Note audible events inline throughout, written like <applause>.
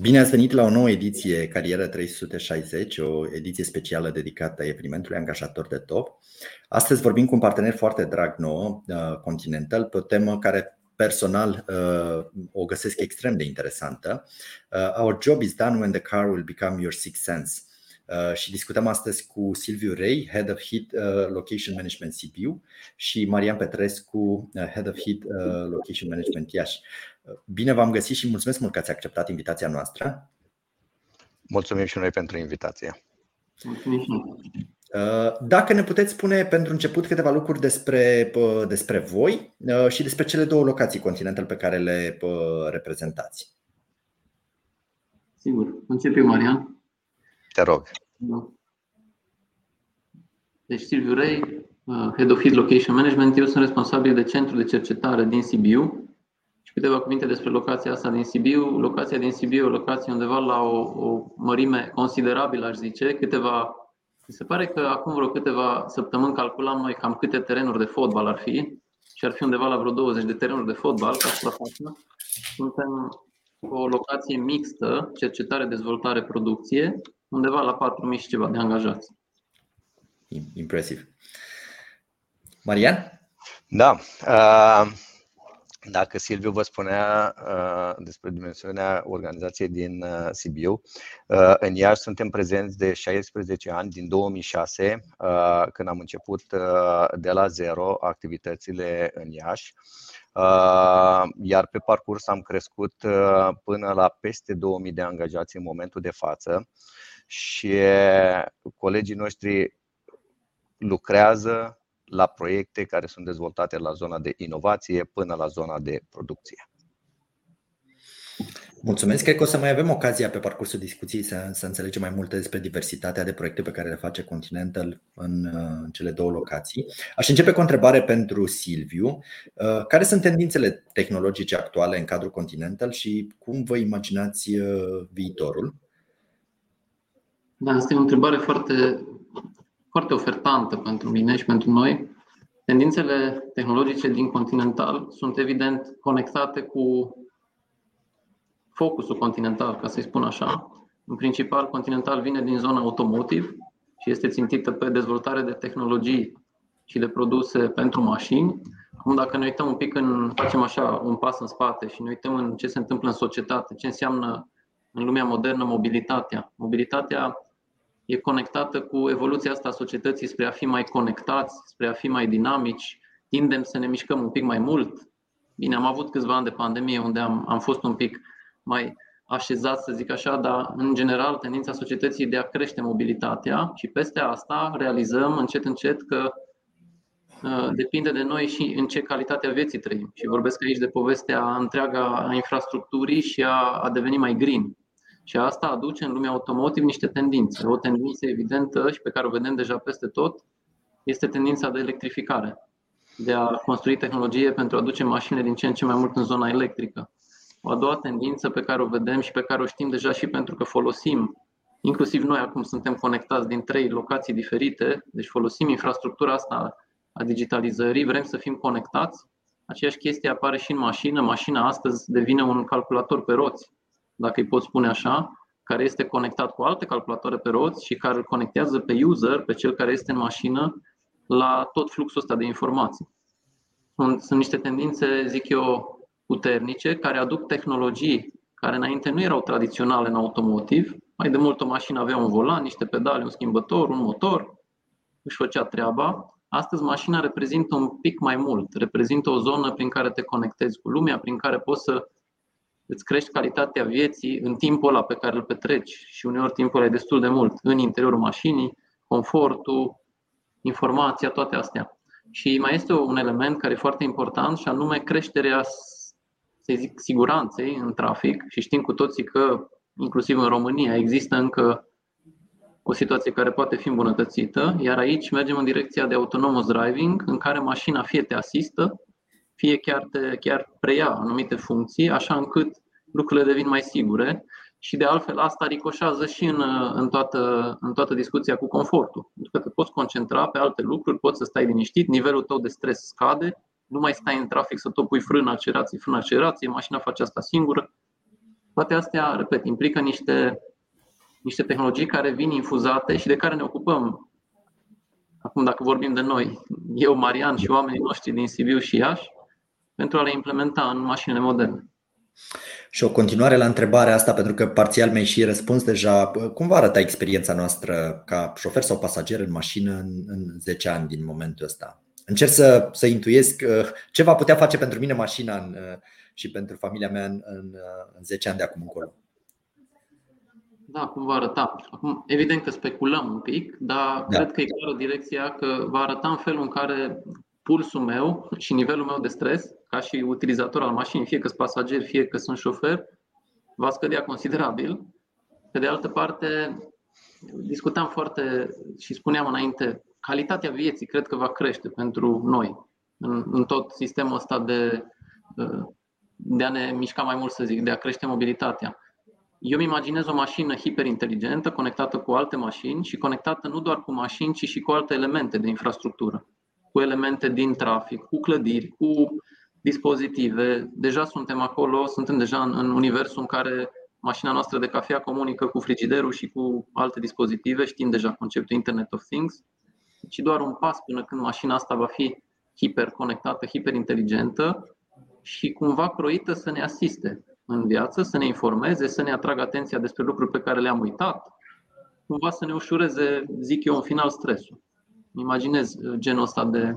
Bine ați venit la o nouă ediție Carieră 360, o ediție specială dedicată evenimentului angajator de top. Astăzi vorbim cu un partener foarte drag nou, uh, Continental, pe o temă care personal uh, o găsesc extrem de interesantă. Uh, Our job is done when the car will become your sixth sense. Și discutăm astăzi cu Silviu Rei, Head of Hit Location Management Sibiu și Marian Petrescu, Head of Hit Location Management Iași. Bine v-am găsit și mulțumesc mult că ați acceptat invitația noastră. Mulțumim și noi pentru invitație. Uh, dacă ne puteți spune pentru început câteva lucruri despre, despre voi uh, și despre cele două locații continental pe care le reprezentați. Sigur. Începe Marian. Te rog. Da. Deci Silviu Rei, uh, Head of Hit Location Management, eu sunt responsabil de centru de cercetare din Sibiu, și câteva cuvinte despre locația asta din Sibiu. Locația din Sibiu e o locație undeva la o, o mărime considerabilă, aș zice. Câteva, mi se pare că acum vreo câteva săptămâni calculam noi cam câte terenuri de fotbal ar fi și ar fi undeva la vreo 20 de terenuri de fotbal ca suprafață. Suntem o locație mixtă, cercetare, dezvoltare, producție, undeva la 4.000 și ceva de angajați. Impresiv. Marian? Da. Uh dacă Silviu vă spunea uh, despre dimensiunea organizației din uh, Sibiu, uh, în Iași suntem prezenți de 16 ani, din 2006, uh, când am început uh, de la zero activitățile în Iași. Uh, iar pe parcurs am crescut uh, până la peste 2000 de angajați în momentul de față și colegii noștri lucrează la proiecte care sunt dezvoltate la zona de inovație până la zona de producție. Mulțumesc. Cred că o să mai avem ocazia pe parcursul discuției să, să înțelegem mai multe despre diversitatea de proiecte pe care le face Continental în, în cele două locații. Aș începe cu o întrebare pentru Silviu. Uh, care sunt tendințele tehnologice actuale în cadrul Continental și cum vă imaginați uh, viitorul? Da, asta e o întrebare foarte foarte ofertantă pentru mine și pentru noi. Tendințele tehnologice din Continental sunt evident conectate cu focusul Continental, ca să-i spun așa. În principal, Continental vine din zona automotive și este țintită pe dezvoltare de tehnologii și de produse pentru mașini. Acum, dacă ne uităm un pic în, facem așa un pas în spate și ne uităm în ce se întâmplă în societate, ce înseamnă în lumea modernă mobilitatea. Mobilitatea e conectată cu evoluția asta a societății spre a fi mai conectați, spre a fi mai dinamici, tindem să ne mișcăm un pic mai mult. Bine, am avut câțiva ani de pandemie unde am, am fost un pic mai așezat, să zic așa, dar în general tendința societății de a crește mobilitatea și peste asta realizăm încet încet că uh, depinde de noi și în ce calitate a vieții trăim. Și vorbesc aici de povestea întreaga a infrastructurii și a, a deveni mai green. Și asta aduce în lumea automotive niște tendințe. O tendință evidentă și pe care o vedem deja peste tot este tendința de electrificare, de a construi tehnologie pentru a aduce mașinile din ce în ce mai mult în zona electrică. O a doua tendință pe care o vedem și pe care o știm deja și pentru că folosim, inclusiv noi acum suntem conectați din trei locații diferite, deci folosim infrastructura asta a digitalizării, vrem să fim conectați. Aceeași chestie apare și în mașină. Mașina astăzi devine un calculator pe roți dacă îi pot spune așa, care este conectat cu alte calculatoare pe roți și care îl conectează pe user, pe cel care este în mașină, la tot fluxul ăsta de informații. Sunt, sunt niște tendințe, zic eu, puternice, care aduc tehnologii care înainte nu erau tradiționale în automotiv. Mai de mult o mașină avea un volan, niște pedale, un schimbător, un motor, își făcea treaba. Astăzi mașina reprezintă un pic mai mult, reprezintă o zonă prin care te conectezi cu lumea, prin care poți să îți crești calitatea vieții în timpul ăla pe care îl petreci și uneori timpul e destul de mult în interiorul mașinii, confortul, informația, toate astea. Și mai este un element care e foarte important și anume creșterea, să zic, siguranței în trafic și știm cu toții că inclusiv în România există încă o situație care poate fi îmbunătățită, iar aici mergem în direcția de autonomous driving, în care mașina fie te asistă, fie chiar, te, chiar preia anumite funcții, așa încât lucrurile devin mai sigure și de altfel asta ricoșează și în, în, toată, în toată discuția cu confortul. Pentru că te poți concentra pe alte lucruri, poți să stai liniștit, nivelul tău de stres scade, nu mai stai în trafic să tot pui frână, accelerație, frână, accelerație, mașina face asta singură. Toate astea, repet, implică niște, niște tehnologii care vin infuzate și de care ne ocupăm. Acum, dacă vorbim de noi, eu, Marian și oamenii noștri din Sibiu și Iași, pentru a le implementa în mașinile moderne. Și o continuare la întrebarea asta, pentru că parțial mi-ai și răspuns deja. Cum va arăta experiența noastră ca șofer sau pasager în mașină în, în 10 ani din momentul ăsta? Încerc să, să intuiesc uh, ce va putea face pentru mine mașina în, uh, și pentru familia mea în, în, uh, în 10 ani de acum încolo. Da, cum va arăta? Acum, evident că speculăm un pic, dar da. cred că e clară direcția că va arăta în felul în care pulsul meu și nivelul meu de stres, ca și utilizator al mașinii, fie că sunt pasager, fie că sunt șofer, va scădea considerabil. Pe de altă parte, discutam foarte și spuneam înainte, calitatea vieții cred că va crește pentru noi în, în tot sistemul ăsta de, de a ne mișca mai mult, să zic, de a crește mobilitatea. Eu îmi imaginez o mașină hiperinteligentă, conectată cu alte mașini și conectată nu doar cu mașini, ci și cu alte elemente de infrastructură cu elemente din trafic, cu clădiri, cu dispozitive. Deja suntem acolo, suntem deja în, în universul în care mașina noastră de cafea comunică cu frigiderul și cu alte dispozitive, știm deja conceptul Internet of Things, și doar un pas până când mașina asta va fi hiperconectată, hiperinteligentă și cumva croită să ne asiste în viață, să ne informeze, să ne atragă atenția despre lucruri pe care le-am uitat, cumva să ne ușureze, zic eu, în final stresul. Imaginez uh, genul ăsta de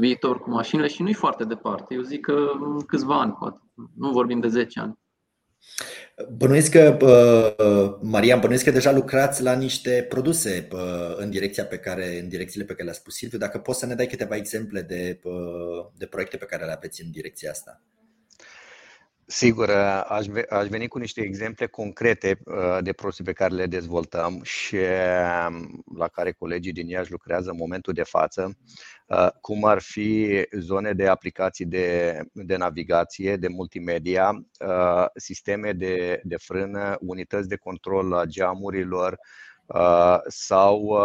viitor cu mașinile și nu-i foarte departe. Eu zic că în câțiva ani, poate. Nu vorbim de 10 ani. Bănuiesc că, uh, Marian, bănuiesc că deja lucrați la niște produse uh, în direcția pe care, în direcțiile pe care le-a spus Silviu. Dacă poți să ne dai câteva exemple de, de proiecte pe care le aveți în direcția asta. Sigur, aș, aș veni cu niște exemple concrete uh, de produse pe care le dezvoltăm și um, la care colegii din Iași lucrează în momentul de față, uh, cum ar fi zone de aplicații de, de navigație, de multimedia, uh, sisteme de, de frână, unități de control a geamurilor, sau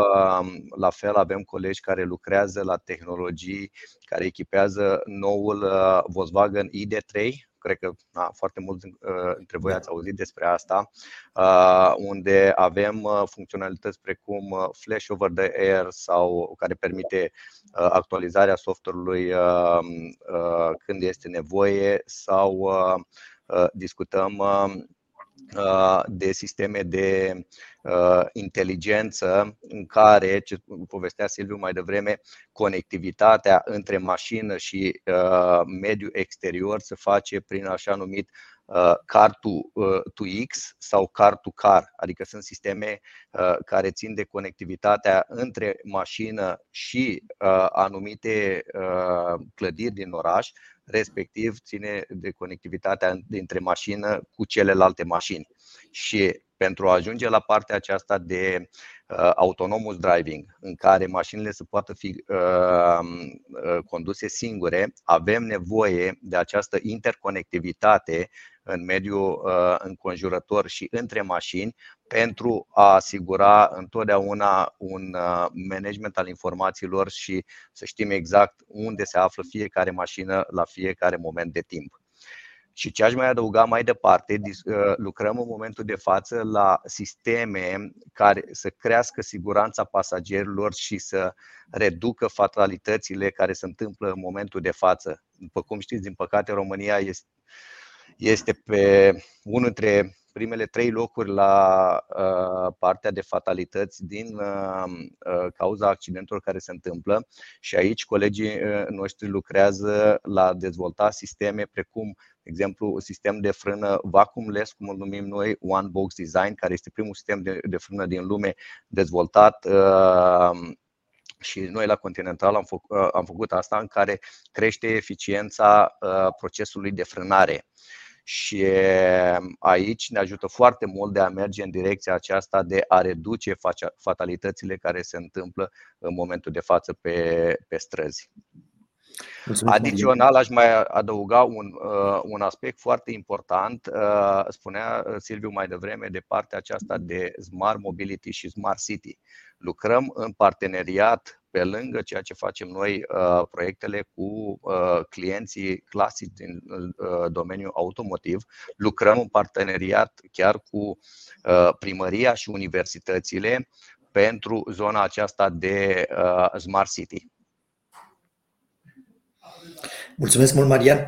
la fel avem colegi care lucrează la tehnologii care echipează noul Volkswagen ID3, cred că na, foarte mulți uh, dintre voi da. ați auzit despre asta, uh, unde avem uh, funcționalități precum Flash over the air sau care permite actualizarea software-ului când este nevoie sau discutăm de sisteme de Uh, inteligență în care, ce povestea Silviu mai devreme, conectivitatea între mașină și uh, mediul exterior se face prin așa numit uh, car to, to X sau car to car, adică sunt sisteme care țin de conectivitatea între mașină și anumite clădiri din oraș, respectiv ține de conectivitatea dintre mașină cu celelalte mașini. Și pentru a ajunge la partea aceasta de uh, autonomous driving, în care mașinile să poată fi uh, uh, conduse singure, avem nevoie de această interconectivitate în mediul uh, înconjurător și între mașini pentru a asigura întotdeauna un uh, management al informațiilor și să știm exact unde se află fiecare mașină la fiecare moment de timp. Și ce aș mai adăuga mai departe, uh, lucrăm în momentul de față la sisteme care să crească siguranța pasagerilor și să reducă fatalitățile care se întâmplă în momentul de față. După cum știți, din păcate, România este, este pe unul dintre primele trei locuri la uh, partea de fatalități din uh, uh, cauza accidentelor care se întâmplă. Și aici colegii uh, noștri lucrează la dezvolta sisteme precum, de exemplu, un sistem de frână vacuumless, cum îl numim noi, One Box Design, care este primul sistem de, de frână din lume dezvoltat uh, și noi la Continental am, făcut, am făcut asta în care crește eficiența procesului de frânare Și aici ne ajută foarte mult de a merge în direcția aceasta de a reduce fatalitățile care se întâmplă în momentul de față pe, pe străzi. Mulțumesc Adițional, aș mai adăuga un, uh, un aspect foarte important. Uh, spunea uh, Silviu mai devreme de partea aceasta de Smart Mobility și Smart City. Lucrăm în parteneriat pe lângă ceea ce facem noi, proiectele cu clienții clasici din domeniul automotiv, lucrăm în parteneriat chiar cu primăria și universitățile pentru zona aceasta de Smart City. Mulțumesc mult, Marian.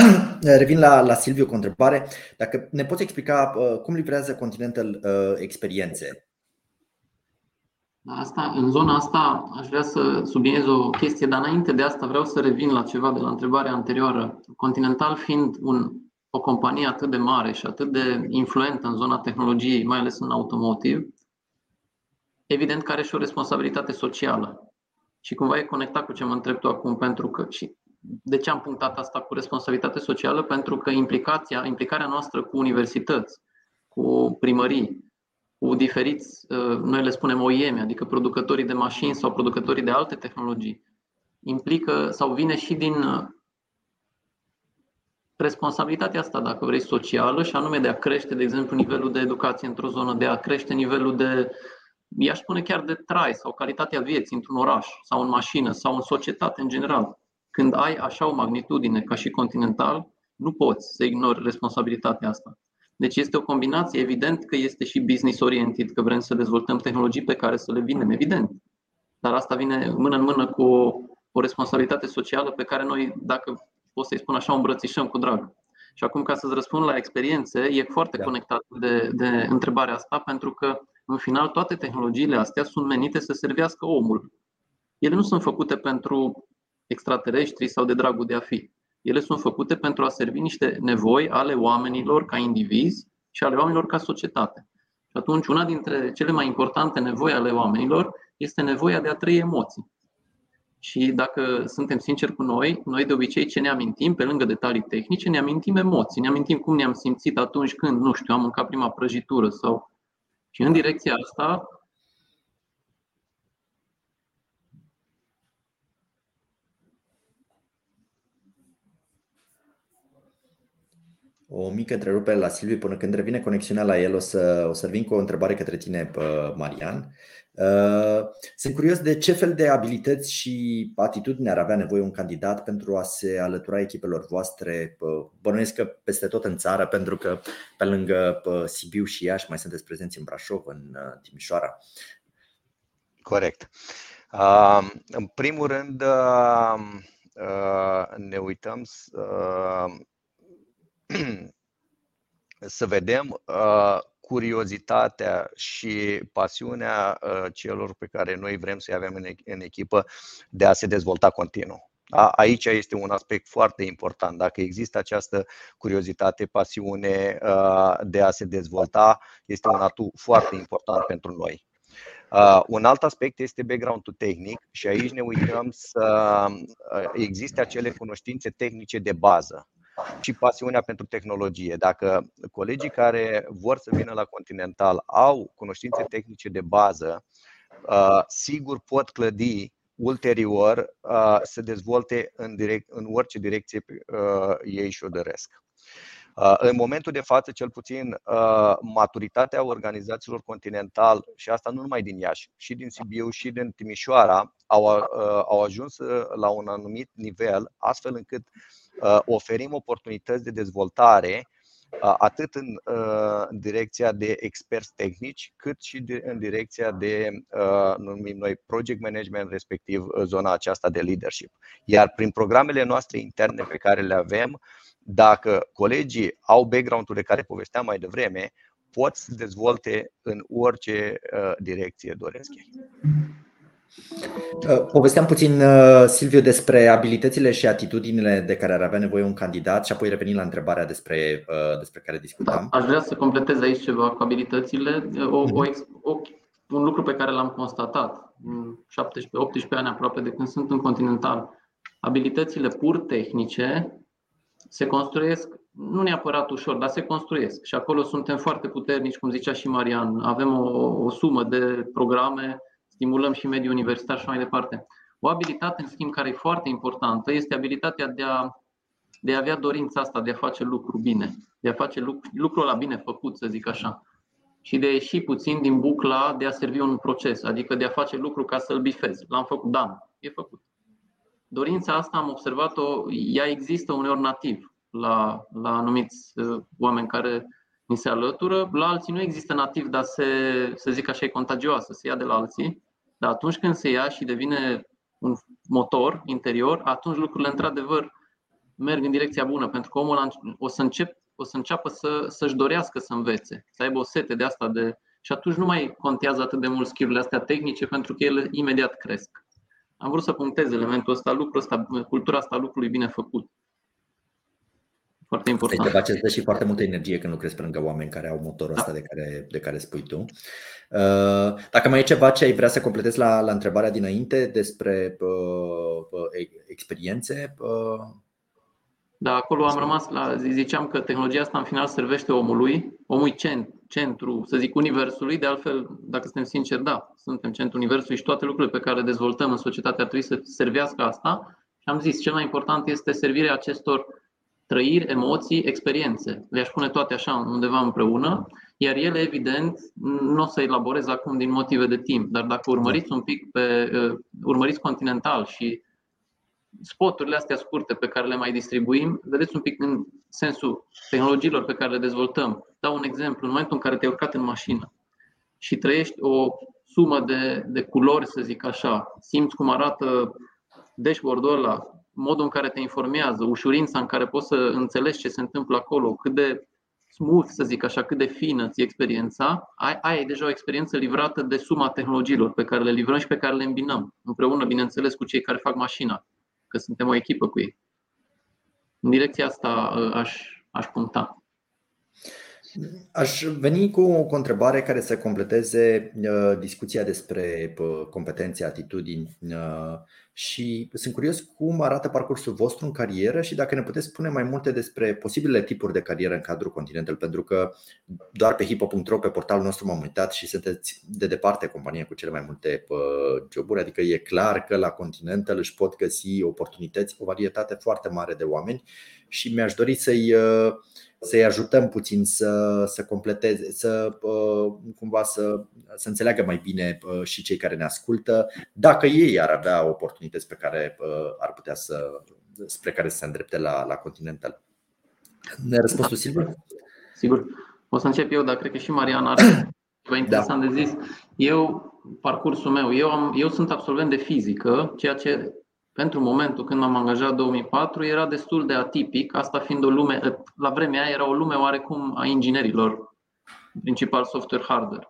<clears throat> Revin la, la Silviu cu o întrebare. Dacă ne poți explica uh, cum livrează Continental uh, experiențe? Asta, în zona asta aș vrea să subliniez o chestie, dar înainte de asta vreau să revin la ceva de la întrebarea anterioară. Continental fiind un, o companie atât de mare și atât de influentă în zona tehnologiei, mai ales în automotive, evident că are și o responsabilitate socială. Și cumva e conectat cu ce mă întreb tu acum, pentru că și de ce am punctat asta cu responsabilitate socială? Pentru că implicația, implicarea noastră cu universități, cu primării, cu diferiți, uh, noi le spunem OIM, adică producătorii de mașini sau producătorii de alte tehnologii, implică sau vine și din uh, responsabilitatea asta, dacă vrei, socială și anume de a crește, de exemplu, nivelul de educație într-o zonă, de a crește nivelul de, i-aș spune chiar de trai sau calitatea vieții într-un oraș sau în mașină sau în societate în general. Când ai așa o magnitudine ca și continental, nu poți să ignori responsabilitatea asta. Deci este o combinație, evident că este și business oriented, că vrem să dezvoltăm tehnologii pe care să le vindem, evident. Dar asta vine mână în mână cu o, o responsabilitate socială pe care noi, dacă pot să-i spun așa, o îmbrățișăm cu drag. Și acum, ca să-ți răspund la experiențe, e foarte da. conectat de, de întrebarea asta, pentru că, în final, toate tehnologiile astea sunt menite să servească omul. Ele nu sunt făcute pentru extraterestri sau de dragul de a fi. Ele sunt făcute pentru a servi niște nevoi ale oamenilor ca indivizi și ale oamenilor ca societate. Și atunci, una dintre cele mai importante nevoi ale oamenilor este nevoia de a trăi emoții. Și dacă suntem sinceri cu noi, noi de obicei ce ne amintim, pe lângă detalii tehnice, ne amintim emoții, ne amintim cum ne-am simțit atunci când, nu știu, am mâncat prima prăjitură sau... Și în direcția asta, O mică întrerupere la Silviu până când revine conexiunea la el. O să, o să vin cu o întrebare către tine, Marian. Uh, sunt curios de ce fel de abilități și atitudini ar avea nevoie un candidat pentru a se alătura echipelor voastre. Bănuiesc că peste tot în țară, pentru că pe lângă Sibiu și Iași mai sunteți prezenți în Brașov, în uh, Timișoara. Corect. Uh, în primul rând, ne uităm <clears throat> să vedem uh, curiozitatea și pasiunea uh, celor pe care noi vrem să-i avem în, în echipă de a se dezvolta continuu. A, aici este un aspect foarte important. Dacă există această curiozitate, pasiune uh, de a se dezvolta, este un atu foarte important pentru noi. Uh, un alt aspect este background-ul tehnic și aici ne uităm să uh, existe acele cunoștințe tehnice de bază și pasiunea pentru tehnologie. Dacă colegii care vor să vină la Continental au cunoștințe tehnice de bază, uh, sigur pot clădi ulterior uh, să dezvolte în, direct, în orice direcție uh, ei și-o doresc. În momentul de față, cel puțin, maturitatea organizațiilor continental, și asta nu numai din Iași, și din Sibiu, și din Timișoara, au, au ajuns la un anumit nivel, astfel încât Uh, oferim oportunități de dezvoltare uh, atât în, uh, în direcția de experți tehnici, cât și de, în direcția de, numim noi, project management, respectiv zona aceasta de leadership. Iar prin programele noastre interne pe care le avem, dacă colegii au background-ul de care povesteam mai devreme, pot să dezvolte în orice direcție doresc ei. Uh, povesteam puțin, uh, Silviu, despre abilitățile și atitudinile de care ar avea nevoie un candidat și apoi revenim la întrebarea despre, uh, despre care discutam. Da, aș vrea să completez aici ceva cu abilitățile. O, o, mhm. o, un lucru pe care l-am constatat în 17-18 ani aproape de când sunt în Continental. Abilitățile pur tehnice se construiesc nu neapărat ușor, dar se construiesc. Și acolo suntem foarte puternici, cum zicea și Marian. Avem o, o sumă de programe, stimulăm și mediul universitar și mai departe. O abilitate, în schimb, care e foarte importantă, este abilitatea de a, de a avea dorința asta de a face lucru bine, de a face lucru, lucrul la bine făcut, să zic așa. Și de a ieși puțin din bucla de a servi un proces, adică de a face lucru ca să-l bifezi. L-am făcut, da, e făcut. Dorința asta am observat-o, ea există uneori nativ la, la anumiți uh, oameni care ni se alătură, la alții nu există nativ, dar se, să zic așa, e contagioasă, se ia de la alții. Dar atunci când se ia și devine un motor interior, atunci lucrurile într-adevăr merg în direcția bună, pentru că omul o să, încep, o să înceapă să, să-și dorească să învețe, să aibă o sete de asta de... Și atunci nu mai contează atât de mult skill astea tehnice, pentru că ele imediat cresc. Am vrut să punctez elementul ăsta, lucrul ăsta, cultura asta lucrului bine făcut. Foarte important. Ceva ce dă și foarte multă energie când lucrezi pe lângă oameni care au motorul ăsta da. de care, de care spui tu. Uh, dacă mai e ceva ce ai vrea să completezi la, la întrebarea dinainte despre uh, uh experiențe? Uh... Da, acolo am rămas la. Ziceam că tehnologia asta în final servește omului, omului cent, centru, să zic, universului. De altfel, dacă suntem sinceri, da, suntem centru universului și toate lucrurile pe care le dezvoltăm în societate ar trebui să servească asta. Și am zis, cel mai important este servirea acestor trăiri, emoții, experiențe. Le-aș pune toate așa undeva împreună, iar ele, evident, nu o să elaborez acum din motive de timp, dar dacă urmăriți un pic pe, uh, urmăriți Continental și spoturile astea scurte pe care le mai distribuim, vedeți un pic în sensul tehnologiilor pe care le dezvoltăm. Dau un exemplu, în momentul în care te-ai urcat în mașină și trăiești o sumă de, de culori, să zic așa, simți cum arată dashboard-ul ăla, modul în care te informează, ușurința în care poți să înțelegi ce se întâmplă acolo, cât de smooth, să zic așa, cât de fină ți experiența, ai, ai deja o experiență livrată de suma tehnologiilor pe care le livrăm și pe care le îmbinăm, împreună, bineînțeles, cu cei care fac mașina, că suntem o echipă cu ei. În direcția asta uh, aș, aș puncta. Aș veni cu o întrebare care să completeze uh, discuția despre uh, competențe, atitudini uh, și sunt curios cum arată parcursul vostru în carieră și dacă ne puteți spune mai multe despre posibile tipuri de carieră în cadrul Continental, pentru că doar pe hipo.ro, pe portalul nostru m-am uitat și sunteți de departe compania cu cele mai multe joburi, adică e clar că la Continental își pot găsi oportunități, o varietate foarte mare de oameni și mi-aș dori să-i să-i ajutăm puțin să, să completeze, să uh, cumva să, să înțeleagă mai bine uh, și cei care ne ascultă, dacă ei ar avea oportunități pe care uh, ar putea să, spre care să se îndrepte la, la Continental. Ne răspunsul, Silvia? Sigur. O să încep eu, dar cred că și Marian are <coughs> ceva interesant da. de zis. Eu, parcursul meu, eu, am, eu sunt absolvent de fizică, ceea ce pentru momentul când m-am angajat în 2004 era destul de atipic, asta fiind o lume, la vremea aia era o lume oarecum a inginerilor, principal software hardware.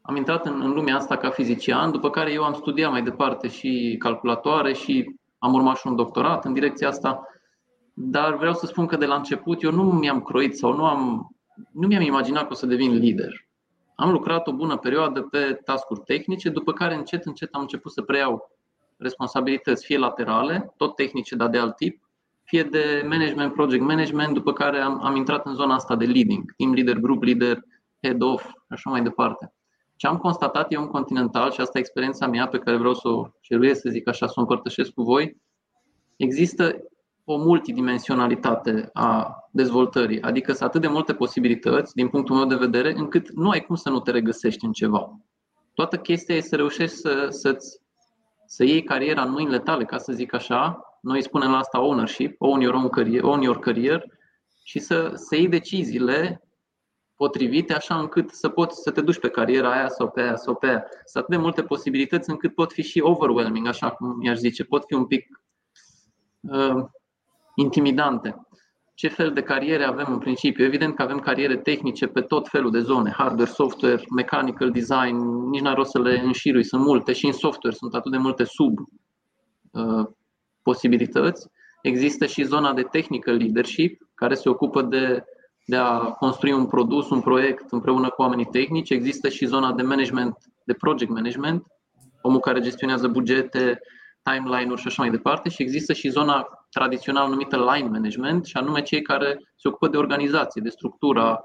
Am intrat în, în lumea asta ca fizician, după care eu am studiat mai departe și calculatoare și am urmat și un doctorat în direcția asta. Dar vreau să spun că de la început eu nu mi-am croit sau nu, am, nu mi-am imaginat că o să devin lider. Am lucrat o bună perioadă pe tascuri tehnice, după care încet, încet am început să preiau responsabilități, fie laterale, tot tehnice, dar de alt tip, fie de management, project management, după care am, am intrat în zona asta de leading, team leader, group leader, head off, așa mai departe. Ce am constatat eu în Continental, și asta e experiența mea pe care vreau să o ceruiesc, să zic așa, să o împărtășesc cu voi, există o multidimensionalitate a dezvoltării, adică sunt atât de multe posibilități, din punctul meu de vedere, încât nu ai cum să nu te regăsești în ceva. Toată chestia e să reușești să, să-ți să iei cariera în mâinile tale, ca să zic așa, noi spunem la asta ownership, own your, own career, own your career și să, să iei deciziile potrivite așa încât să poți să te duci pe cariera aia sau pe aia sau pe aia. Sunt atât de multe posibilități încât pot fi și overwhelming, așa cum i-aș zice, pot fi un pic uh, intimidante ce fel de cariere avem în principiu. Evident că avem cariere tehnice pe tot felul de zone, hardware, software, mechanical design, nici n-ar rost să le înșirui, sunt multe și în software sunt atât de multe sub uh, posibilități. Există și zona de technical leadership, care se ocupă de, de a construi un produs, un proiect împreună cu oamenii tehnici. Există și zona de management, de project management, omul care gestionează bugete, timeline-uri și așa mai departe. Și există și zona tradițional numită line management, și anume cei care se ocupă de organizație, de structura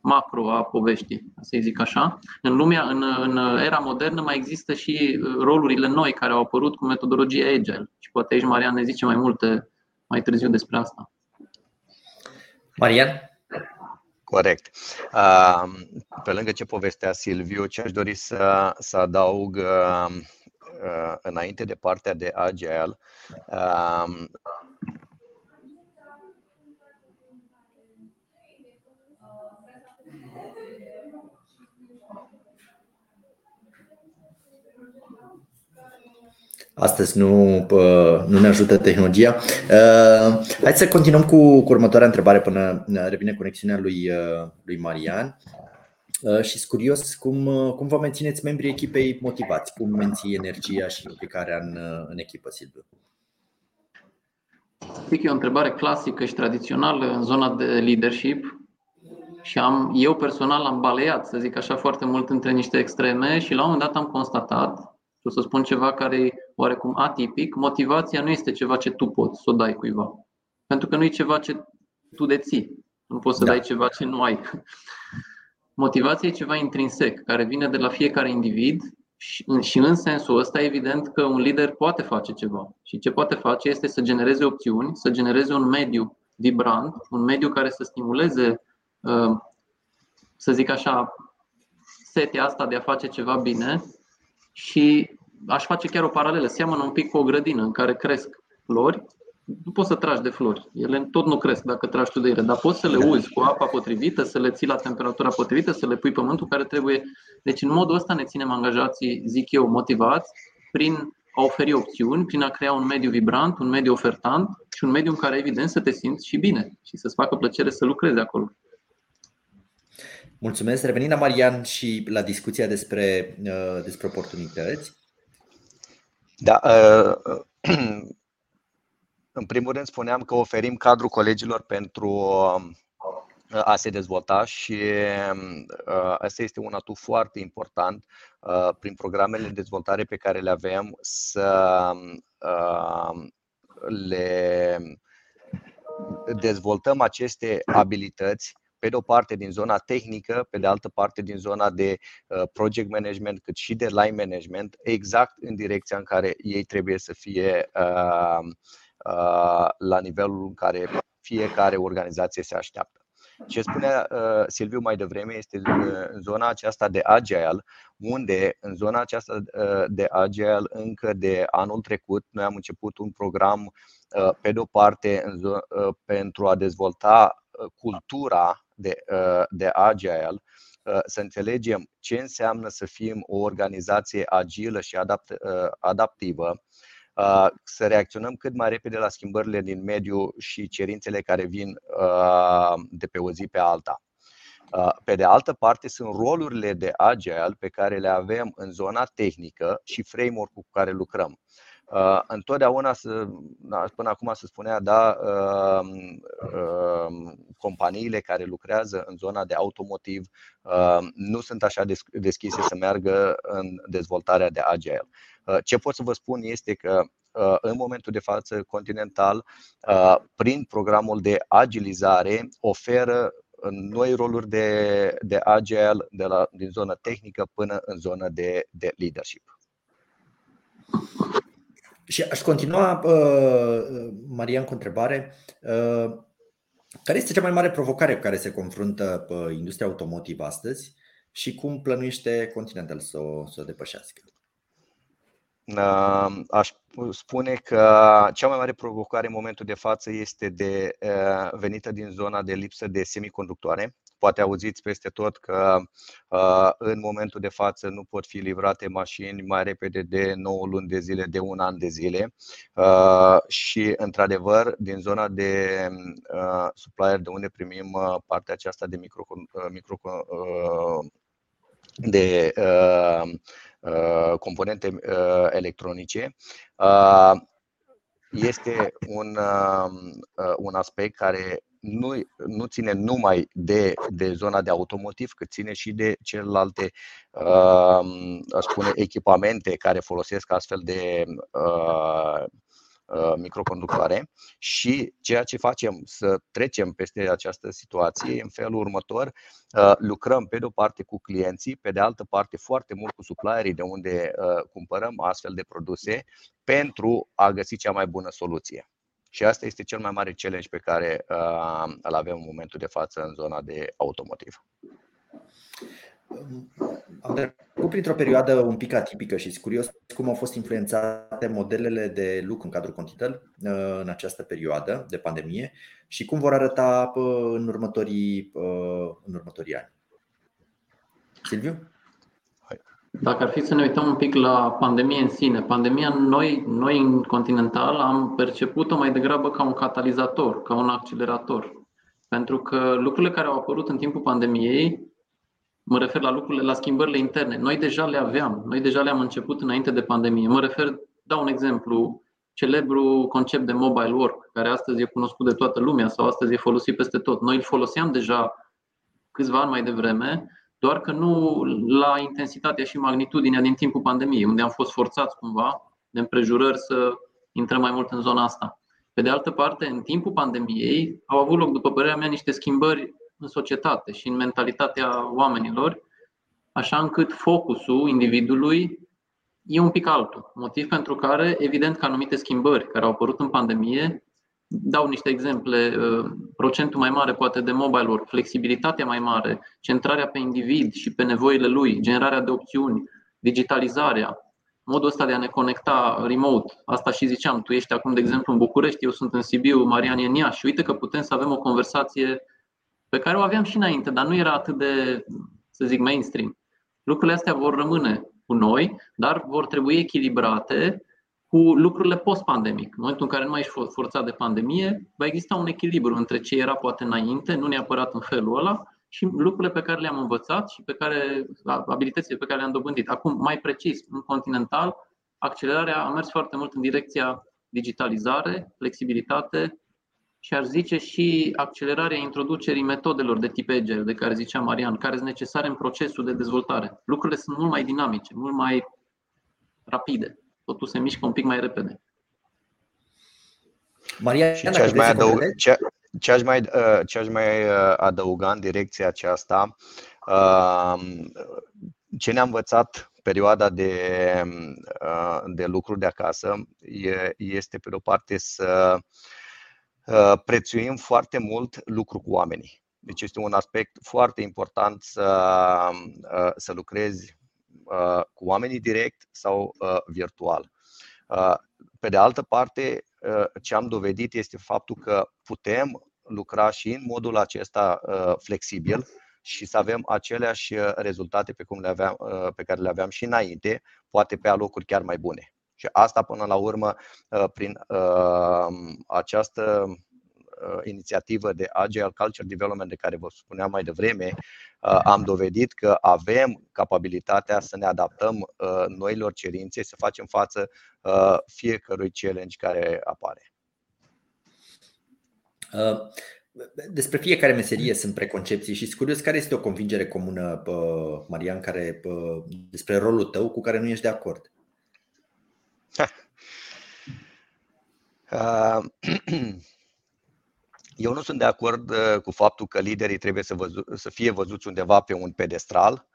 macro a poveștii, să zic așa. În lumea, în, în era modernă mai există și rolurile noi care au apărut cu metodologie agile și poate aici Marian ne zice mai multe mai târziu despre asta. Marian? Corect. Pe lângă ce povestea Silviu, ce aș dori să, să adaug înainte de partea de Agile, Astăzi nu, nu ne ajută tehnologia. Hai să continuăm cu, cu următoarea întrebare până revine conexiunea lui, lui Marian. Și sunt curios cum, cum vă mențineți membrii echipei motivați, cum menții energia și implicarea în, în echipă, Silviu? Zic e o întrebare clasică și tradițională în zona de leadership și am, eu personal am baleat, să zic așa, foarte mult între niște extreme și la un moment dat am constatat și o să spun ceva care e oarecum atipic, motivația nu este ceva ce tu poți să o dai cuiva. Pentru că nu e ceva ce tu deții. Nu poți să da. dai ceva ce nu ai. Motivația e ceva intrinsec, care vine de la fiecare individ și, și în sensul ăsta evident că un lider poate face ceva. Și ce poate face este să genereze opțiuni, să genereze un mediu vibrant, un mediu care să stimuleze, uh, să zic așa, setea asta de a face ceva bine și aș face chiar o paralelă. Seamănă un pic cu o grădină în care cresc flori. Nu poți să tragi de flori. Ele tot nu cresc dacă tragi tu de ele, dar poți să le uzi cu apa potrivită, să le ții la temperatura potrivită, să le pui pământul care trebuie. Deci în modul ăsta ne ținem angajații, zic eu, motivați prin a oferi opțiuni, prin a crea un mediu vibrant, un mediu ofertant și un mediu în care evident să te simți și bine și să-ți facă plăcere să lucrezi acolo. Mulțumesc. Revenind la Marian și la discuția despre, uh, despre oportunități. Da, uh, în primul rând spuneam că oferim cadrul colegilor pentru uh, a se dezvolta și asta este un atu foarte important prin programele de dezvoltare pe care le avem să le dezvoltăm aceste abilități pe de o parte din zona tehnică, pe de altă parte din zona de uh, project management, cât și de line management, exact în direcția în care ei trebuie să fie uh, uh, la nivelul în care fiecare organizație se așteaptă. Ce spunea uh, Silviu mai devreme este în zona aceasta de agile, unde în zona aceasta uh, de agile încă de anul trecut noi am început un program uh, pe de o parte în zo- uh, pentru a dezvolta uh, cultura de, uh, de agile, uh, să înțelegem ce înseamnă să fim o organizație agilă și adapt, uh, adaptivă, să reacționăm cât mai repede la schimbările din mediu și cerințele care vin de pe o zi pe alta. Pe de altă parte, sunt rolurile de agile pe care le avem în zona tehnică și framework-ul cu care lucrăm. Uh, întotdeauna, da, până acum se spunea, da, uh, uh, companiile care lucrează în zona de automotiv nu sunt așa deschise să meargă în dezvoltarea de agile. Ce pot să vă spun este că în momentul de față Continental, prin programul de agilizare, oferă noi roluri de, de agile de la, din zona tehnică până în zona de, de leadership. Și aș continua, uh, Marian, cu o întrebare. Uh, care este cea mai mare provocare cu care se confruntă uh, industria automotivă astăzi și cum plănuiește Continental să o, să o depășească? Aș spune că cea mai mare provocare în momentul de față este de venită din zona de lipsă de semiconductoare Poate auziți peste tot că uh, în momentul de față nu pot fi livrate mașini mai repede de 9 luni de zile, de un an de zile. Uh, și, într-adevăr, din zona de uh, supplier, de unde primim partea aceasta de micro, micro de componente electronice, este un, un aspect care nu, nu ține numai de, de zona de automotiv, cât ține și de celelalte uh, spune, echipamente care folosesc astfel de uh, microconductoare și ceea ce facem să trecem peste această situație în felul următor, lucrăm pe de o parte cu clienții, pe de altă parte foarte mult cu supplierii de unde cumpărăm astfel de produse pentru a găsi cea mai bună soluție. Și asta este cel mai mare challenge pe care uh, îl avem în momentul de față în zona de automotiv. Am trecut printr-o perioadă un pic atipică și sunt curios cum au fost influențate modelele de lucru în cadrul Continental uh, în această perioadă de pandemie și cum vor arăta uh, în următorii, uh, în următorii ani. Silviu? Dacă ar fi să ne uităm un pic la pandemie în sine, pandemia noi, noi în Continental am perceput-o mai degrabă ca un catalizator, ca un accelerator. Pentru că lucrurile care au apărut în timpul pandemiei, mă refer la lucrurile, la schimbările interne, noi deja le aveam, noi deja le-am început înainte de pandemie. Mă refer, dau un exemplu, celebru concept de mobile work, care astăzi e cunoscut de toată lumea sau astăzi e folosit peste tot. Noi îl foloseam deja câțiva ani mai devreme, doar că nu la intensitatea și magnitudinea din timpul pandemiei, unde am fost forțați cumva de împrejurări să intrăm mai mult în zona asta. Pe de altă parte, în timpul pandemiei au avut loc, după părerea mea, niște schimbări în societate și în mentalitatea oamenilor, așa încât focusul individului e un pic altul. Motiv pentru care, evident că anumite schimbări care au apărut în pandemie dau niște exemple, uh, procentul mai mare poate de mobile work, flexibilitatea mai mare, centrarea pe individ și pe nevoile lui, generarea de opțiuni, digitalizarea, modul ăsta de a ne conecta remote. Asta și ziceam, tu ești acum, de exemplu, în București, eu sunt în Sibiu, Marian e în Iași. Uite că putem să avem o conversație pe care o aveam și înainte, dar nu era atât de, să zic, mainstream. Lucrurile astea vor rămâne cu noi, dar vor trebui echilibrate cu lucrurile post-pandemic. În momentul în care nu mai ești forțat de pandemie, va exista un echilibru între ce era poate înainte, nu neapărat în felul ăla, și lucrurile pe care le-am învățat și pe care, abilitățile pe care le-am dobândit. Acum, mai precis, în Continental, accelerarea a mers foarte mult în direcția digitalizare, flexibilitate și aș zice și accelerarea introducerii metodelor de tip Agile, de care zicea Marian, care sunt necesare în procesul de dezvoltare. Lucrurile sunt mult mai dinamice, mult mai rapide totul se mișcă un pic mai repede. Maria, și ce aș mai, adăug, ce, ce, aș mai, uh, ce aș mai uh, adăuga în direcția aceasta, uh, ce ne-a învățat perioada de, de lucru de acasă este, pe de-o parte, să prețuim foarte mult lucru cu oamenii. Deci este un aspect foarte important să, să lucrezi Uh, cu oamenii direct sau uh, virtual. Uh, pe de altă parte, ce am dovedit este faptul că putem lucra și în modul acesta flexibil și să avem aceleași rezultate pe, cum le aveam, pe care le aveam și înainte, poate pe alocuri chiar mai bune. Și asta, până la urmă, prin această uh, inițiativă de Agile Culture Development de care vă spuneam mai devreme, uh, am dovedit că avem capabilitatea să ne adaptăm uh, noilor cerințe, să facem față uh, fiecărui challenge care apare. Uh. Despre fiecare meserie sunt preconcepții și sunt curios care este o convingere comună, Marian, care, despre rolul tău cu care nu ești de acord. Uh, <clears throat> Eu nu sunt de acord uh, cu faptul că liderii trebuie să, văzu- să fie văzuți undeva pe un pedestral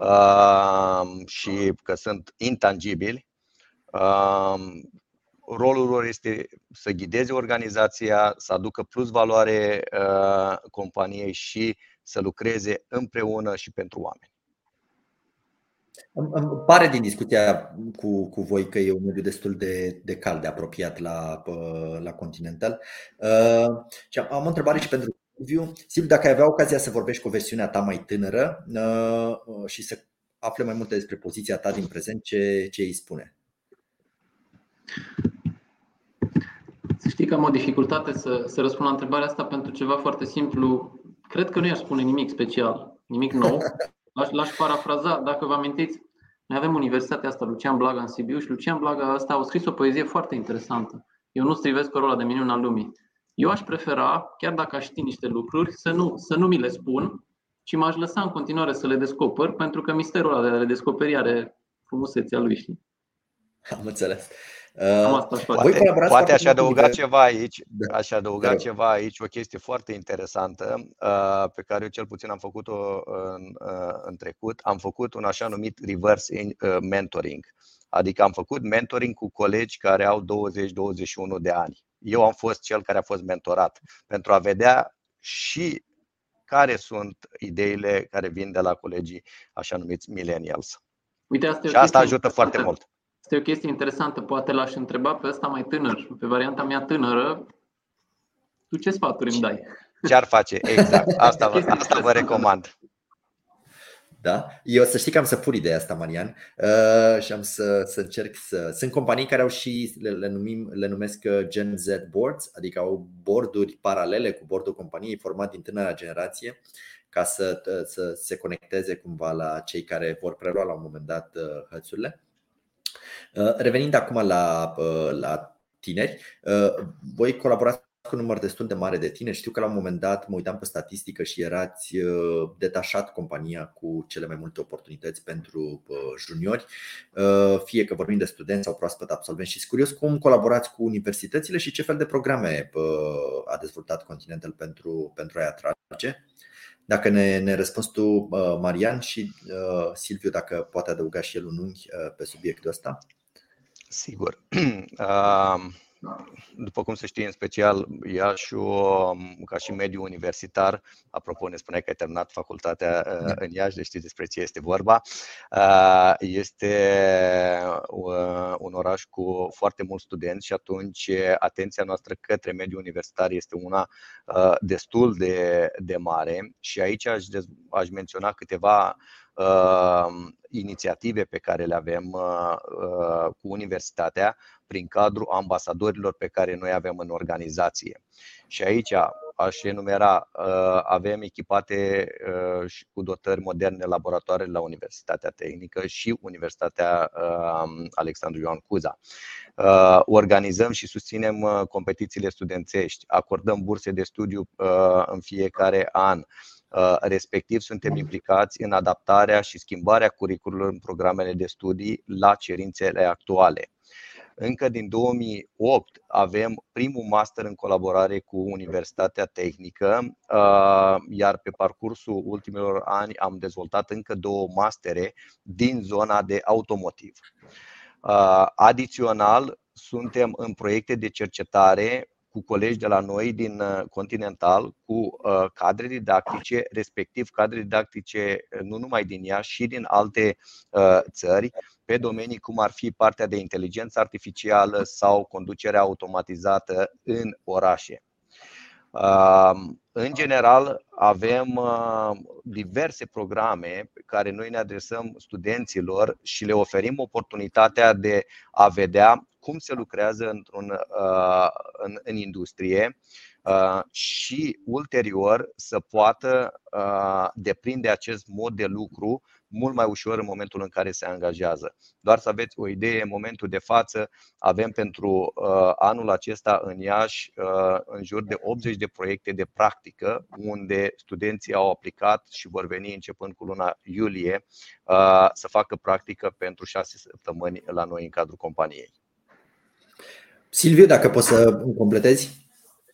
uh, și că sunt intangibili. Uh, rolul lor este să ghideze organizația, să aducă plus valoare uh, companiei și să lucreze împreună și pentru oameni. Îmi pare din discuția cu, cu voi că e un mediu destul de, de cald, de apropiat la, la Continental. Uh, și am o întrebare și pentru Silviu. Silviu, dacă ai avea ocazia să vorbești cu versiunea ta mai tânără uh, și să afle mai multe despre poziția ta din prezent, ce, ce îi spune? Să știi că am o dificultate să, să răspund la întrebarea asta pentru ceva foarte simplu. Cred că nu i-aș spune nimic special, nimic nou. <laughs> L-aș, l-aș parafraza, dacă vă amintiți, noi avem universitatea asta, Lucian Blaga în Sibiu și Lucian Blaga asta a scris o poezie foarte interesantă. Eu nu strivesc ăla de minune al lumii. Eu aș prefera, chiar dacă aș ști niște lucruri, să nu, să nu mi le spun, ci m-aș lăsa în continuare să le descoper, pentru că misterul ăla de a le descoperi are frumusețea lui, știi? Am înțeles. Uh, poate, poate aș adăuga ceva aici, da. aș adăuga da. ceva aici, o chestie foarte interesantă uh, pe care eu cel puțin am făcut-o în, uh, în trecut. Am făcut un așa numit reverse in, uh, mentoring. Adică am făcut mentoring cu colegi care au 20-21 de ani. Eu am fost cel care a fost mentorat pentru a vedea și care sunt ideile care vin de la colegii așa numiți millennials. Uite, asta și asta ajută foarte mult. Este o chestie interesantă, poate l-aș întreba pe ăsta mai tânăr, pe varianta mea tânără, tu ce sfaturi îmi dai? Ce ar face? Exact. <laughs> Asta, vă, asta vă recomand. Da? Eu să știi că am să pun ideea asta, Marian, uh, și am să, să încerc să. Sunt companii care au și le, le, numim, le numesc uh, Gen Z boards, adică au borduri paralele cu bordul companiei format din tânăra generație ca să, uh, să se conecteze cumva la cei care vor prelua la un moment dat uh, hățurile. Revenind acum la, la tineri, voi colaborați cu un număr destul de mare de tineri. Știu că la un moment dat mă uitam pe statistică și erați uh, detașat compania cu cele mai multe oportunități pentru uh, juniori, uh, fie că vorbim de studenți sau proaspăt absolvenți și curios cum colaborați cu universitățile și ce fel de programe a dezvoltat Continental pentru, pentru a-i atrage. Dacă ne, ne răspunzi tu, Marian, și Silviu, dacă poate adăuga și el un unghi pe subiectul ăsta. Sigur. <clears throat> După cum se știe, în special Iașu, ca și mediu universitar, apropo, ne spuneai că ai terminat facultatea uh, da. în Iași, deci știi despre ce este vorba, uh, este uh, un oraș cu foarte mulți studenți și atunci atenția noastră către mediul universitar este una destul de, de mare și aici aș, aș menționa câteva uh, inițiative pe care le avem uh, uh, cu universitatea prin cadrul ambasadorilor pe care noi avem în organizație. Și aici aș enumera, uh, avem echipate uh, și cu dotări moderne laboratoare la Universitatea Tehnică și Universitatea uh, Alexandru Ioan Cuza. Organizăm și susținem competițiile studențești, acordăm burse de studiu în fiecare an, respectiv suntem implicați în adaptarea și schimbarea curriculului în programele de studii la cerințele actuale. Încă din 2008 avem primul master în colaborare cu Universitatea Tehnică, iar pe parcursul ultimilor ani am dezvoltat încă două mastere din zona de automotiv. Adițional, suntem în proiecte de cercetare cu colegi de la noi din uh, Continental, cu uh, cadre didactice, respectiv cadre didactice uh, nu numai din ea, și din alte țări, pe domenii cum ar fi partea de inteligență artificială sau conducerea automatizată în orașe. În general, avem diverse programe pe care noi ne adresăm studenților și le oferim oportunitatea de a vedea cum se lucrează într-un, uh, în, în industrie uh, și ulterior să poată uh, deprinde acest mod de lucru mult mai ușor în momentul în care se angajează. Doar să aveți o idee, în momentul de față avem pentru uh, anul acesta în Iași uh, în jur de 80 de proiecte de practică unde studenții au aplicat și vor veni începând cu luna iulie uh, să facă practică pentru șase săptămâni la noi în cadrul companiei. Silviu, dacă poți să completezi.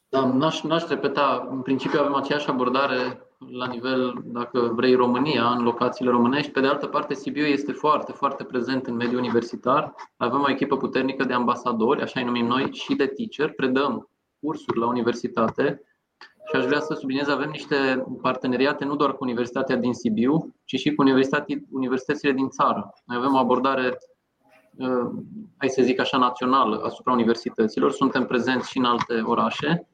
Da, n-aș, n-aș repeta. În principiu avem aceeași abordare la nivel, dacă vrei, România, în locațiile românești. Pe de altă parte, Sibiu este foarte, foarte prezent în mediul universitar. Avem o echipă puternică de ambasadori, așa îi numim noi, și de teacher. Predăm cursuri la universitate și aș vrea să subliniez, avem niște parteneriate nu doar cu Universitatea din Sibiu, ci și cu universitățile din țară. Noi avem o abordare Uh, hai să zic așa, națională asupra universităților. Suntem prezenți și în alte orașe.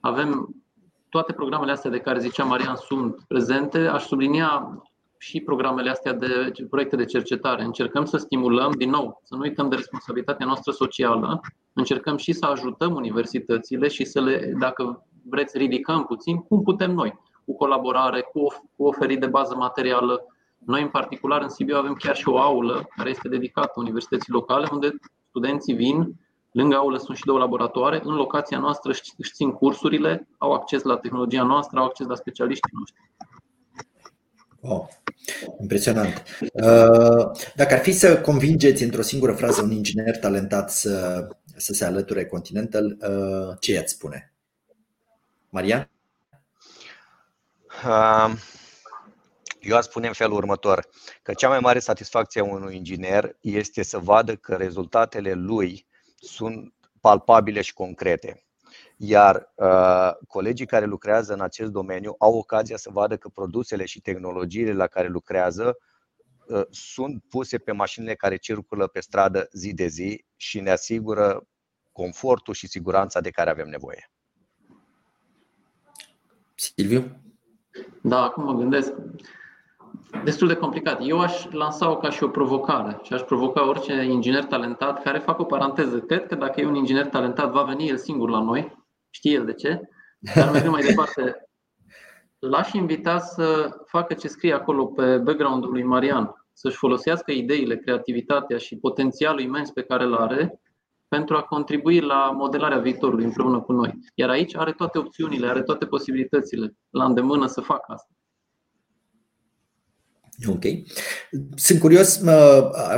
Avem toate programele astea de care zicea Marian sunt prezente. Aș sublinia și programele astea de proiecte de cercetare. Încercăm să stimulăm, din nou, să nu uităm de responsabilitatea noastră socială. Încercăm și să ajutăm universitățile și să le, dacă vreți, ridicăm puțin cum putem noi, cu colaborare, cu oferit de bază materială, noi, în particular, în Sibiu avem chiar și o aulă care este dedicată universității locale, unde studenții vin, lângă aulă sunt și două laboratoare, în locația noastră își țin cursurile, au acces la tehnologia noastră, au acces la specialiștii noștri. Oh, Impresionant. Uh, dacă ar fi să convingeți într-o singură frază un inginer talentat să, să se alăture Continental, uh, ce i-ați spune? Marian? Eu aș spune în felul următor, că cea mai mare satisfacție a unui inginer este să vadă că rezultatele lui sunt palpabile și concrete. Iar uh, colegii care lucrează în acest domeniu au ocazia să vadă că produsele și tehnologiile la care lucrează uh, sunt puse pe mașinile care circulă pe stradă zi de zi și ne asigură confortul și siguranța de care avem nevoie. Silviu? Da, acum mă gândesc. Destul de complicat. Eu aș lansa-o ca și o provocare și aș provoca orice inginer talentat care fac o paranteză. Cred că dacă e un inginer talentat, va veni el singur la noi, știe el de ce, dar mergem mai departe. L-aș invita să facă ce scrie acolo pe background-ul lui Marian, să-și folosească ideile, creativitatea și potențialul imens pe care îl are pentru a contribui la modelarea viitorului împreună cu noi. Iar aici are toate opțiunile, are toate posibilitățile la îndemână să facă asta. Ok. Sunt curios,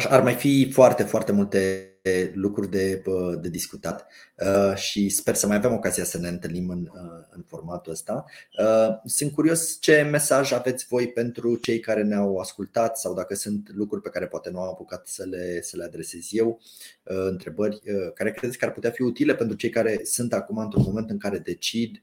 ar mai fi foarte, foarte multe lucruri de, de discutat uh, și sper să mai avem ocazia să ne întâlnim în, uh, în formatul ăsta. Uh, sunt curios ce mesaj aveți voi pentru cei care ne-au ascultat sau dacă sunt lucruri pe care poate nu am apucat să le, să le adresez eu, întrebări care credeți că ar putea fi utile pentru cei care sunt acum într-un moment în care decid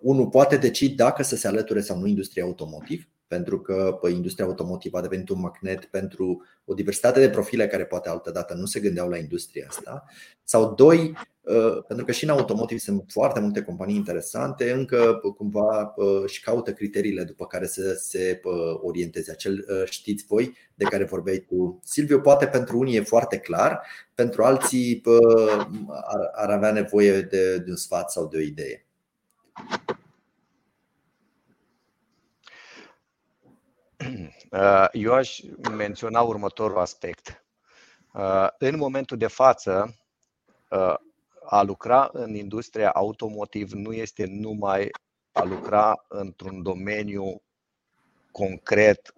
unul poate decide dacă să se alăture sau nu industriei automotiv pentru că păi, industria automotivă a devenit un magnet pentru o diversitate de profile care poate altădată nu se gândeau la industria asta. Sau doi, uh, pentru că și în automotiv sunt foarte multe companii interesante, încă cumva uh, și caută criteriile după care să se uh, orienteze. Acel știți voi de care vorbeai tu, Silviu, poate pentru unii e foarte clar, pentru alții ar avea nevoie de, de un sfat sau de o idee. Eu aș menționa următorul aspect. Uh, în momentul de față, uh, a lucra în industria automotiv nu este numai a lucra într-un domeniu concret,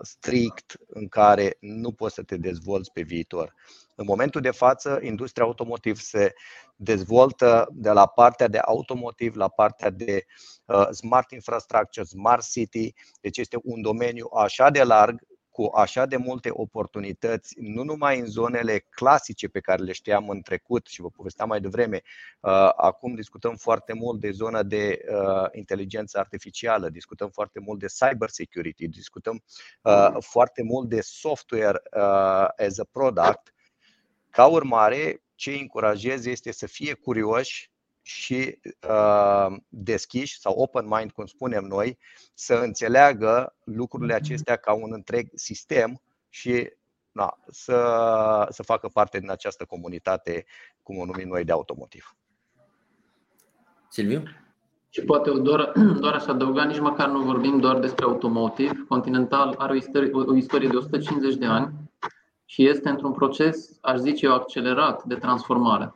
strict, în care nu poți să te dezvolți pe viitor. În momentul de față, industria automotiv se dezvoltă de la partea de automotiv la partea de uh, smart infrastructure, smart city. Deci este un domeniu așa de larg cu așa de multe oportunități, nu numai în zonele clasice pe care le știam în trecut și vă povesteam mai devreme. Uh, acum discutăm foarte mult de zona de uh, inteligență artificială, discutăm foarte mult de cyber security, discutăm foarte mult de software as a product ca urmare, ce îi încurajez este să fie curioși și uh, deschiși sau open mind, cum spunem noi, să înțeleagă lucrurile mhm. acestea ca un întreg sistem și na, să, să facă parte din această comunitate, cum o numim noi, de automotiv. Silviu? Și poate doar, <clears throat> doar aș adăuga, nici măcar nu vorbim doar despre automotiv. Continental are o istorie, o istorie de 150 de ani și este într-un proces, aș zice eu, accelerat de transformare.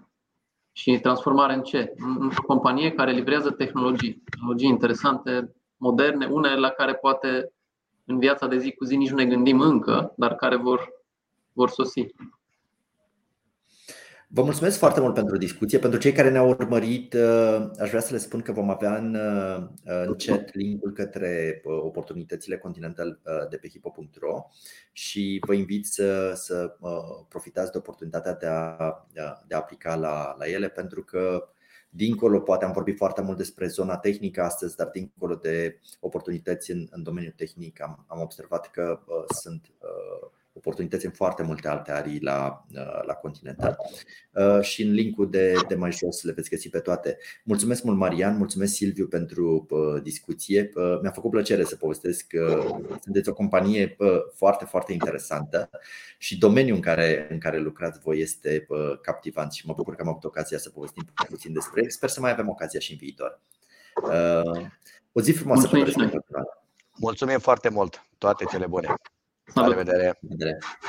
Și transformare în ce? Într-o companie care livrează tehnologii, tehnologii interesante, moderne, unele la care poate în viața de zi cu zi nici nu ne gândim încă, dar care vor, vor sosi. Vă mulțumesc foarte mult pentru discuție. Pentru cei care ne-au urmărit, uh, aș vrea să le spun că vom avea în, uh, în chat linkul către uh, oportunitățile Continental de pe hipo.ro și vă invit să, să profitați de oportunitatea de a, de a aplica la, la ele, pentru că Dincolo, poate am vorbit foarte mult despre zona tehnică astăzi, dar dincolo de oportunități în, în domeniul tehnic, am, am observat că uh, sunt uh, oportunități în foarte multe alte arii la, uh, la Continental. Uh, și în linkul de, de mai jos le veți găsi pe toate. Mulțumesc mult, Marian, mulțumesc, Silviu, pentru uh, discuție. Mi-a făcut plăcere să povestesc că sunteți o companie foarte, foarte interesantă și domeniul în care, în care lucrați voi este captivant și mă bucur că am avut ocazia să povestim puțin despre el. Sper să mai avem ocazia și în viitor. O zi frumoasă Mulțumim, Mulțumim foarte mult! Toate cele bune! La revedere!